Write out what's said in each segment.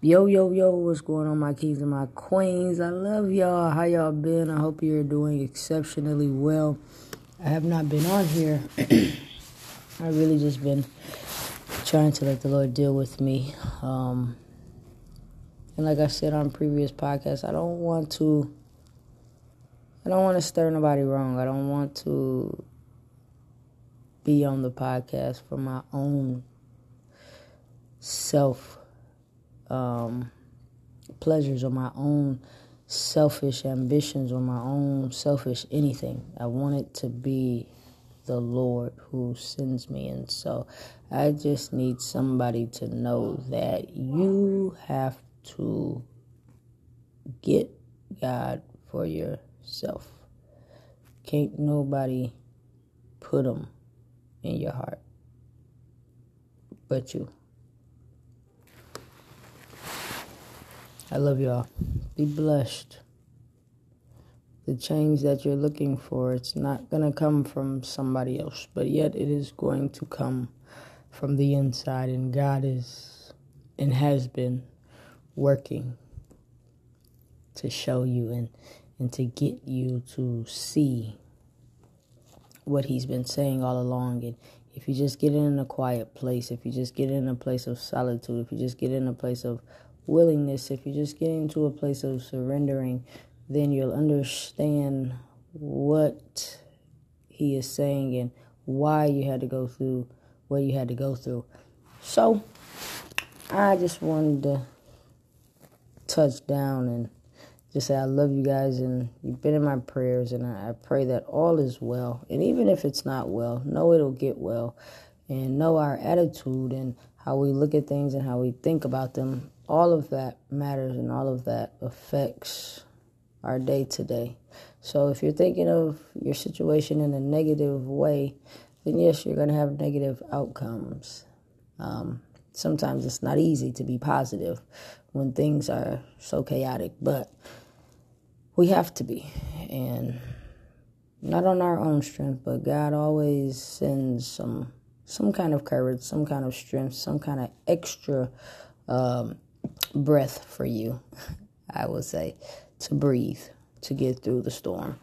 Yo, yo, yo, what's going on, my kings and my queens? I love y'all. How y'all been? I hope you're doing exceptionally well. I have not been on here. I really just been trying to let the Lord deal with me. Um, and like I said on previous podcasts, I don't want to. I don't want to stir nobody wrong. I don't want to be on the podcast for my own self um, pleasures or my own selfish ambitions or my own selfish anything. I want it to be the Lord who sends me. And so I just need somebody to know that you have to get God for yourself. Can't nobody put him in your heart but you. I love y'all. Be blessed. The change that you're looking for, it's not going to come from somebody else, but yet it is going to come from the inside. And God is and has been working to show you and, and to get you to see what He's been saying all along. And if you just get in a quiet place, if you just get in a place of solitude, if you just get in a place of willingness, if you just get into a place of surrendering, then you'll understand what he is saying and why you had to go through what you had to go through. So, I just wanted to touch down and just say I love you guys and you've been in my prayers and I, pray that all is well. And even if it's not well, know it'll get well and know our attitude and how we look at things and how we think about them all of that matters and all of that affects our day to day. So if you're thinking of your situation in a negative way, then yes, you're going to have negative outcomes. Um, sometimes it's not easy to be positive when things are so chaotic, but we have to be. And not on our own strength, but God always sends some some kind of courage, some kind of strength, some kind of extra um, breath for you, I would say, to breathe, to get through the storm.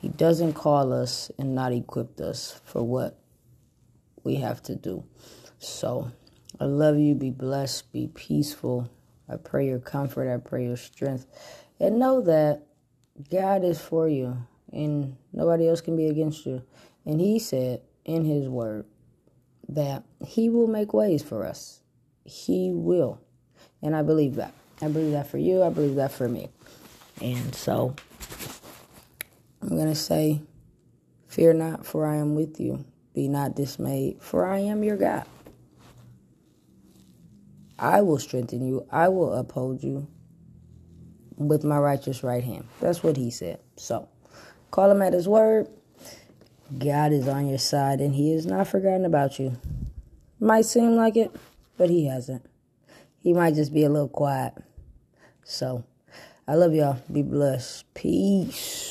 He doesn't call us and not equip us for what we have to do. So I love you. Be blessed. Be peaceful. I pray your comfort. I pray your strength. And know that God is for you and nobody else can be against you. And He said in His word that He will make ways for us. He will. And I believe that. I believe that for you. I believe that for me. And so I'm going to say, Fear not, for I am with you. Be not dismayed, for I am your God. I will strengthen you. I will uphold you with my righteous right hand. That's what he said. So call him at his word. God is on your side and he has not forgotten about you. Might seem like it, but he hasn't he might just be a little quiet. So, I love y'all. Be blessed. Peace.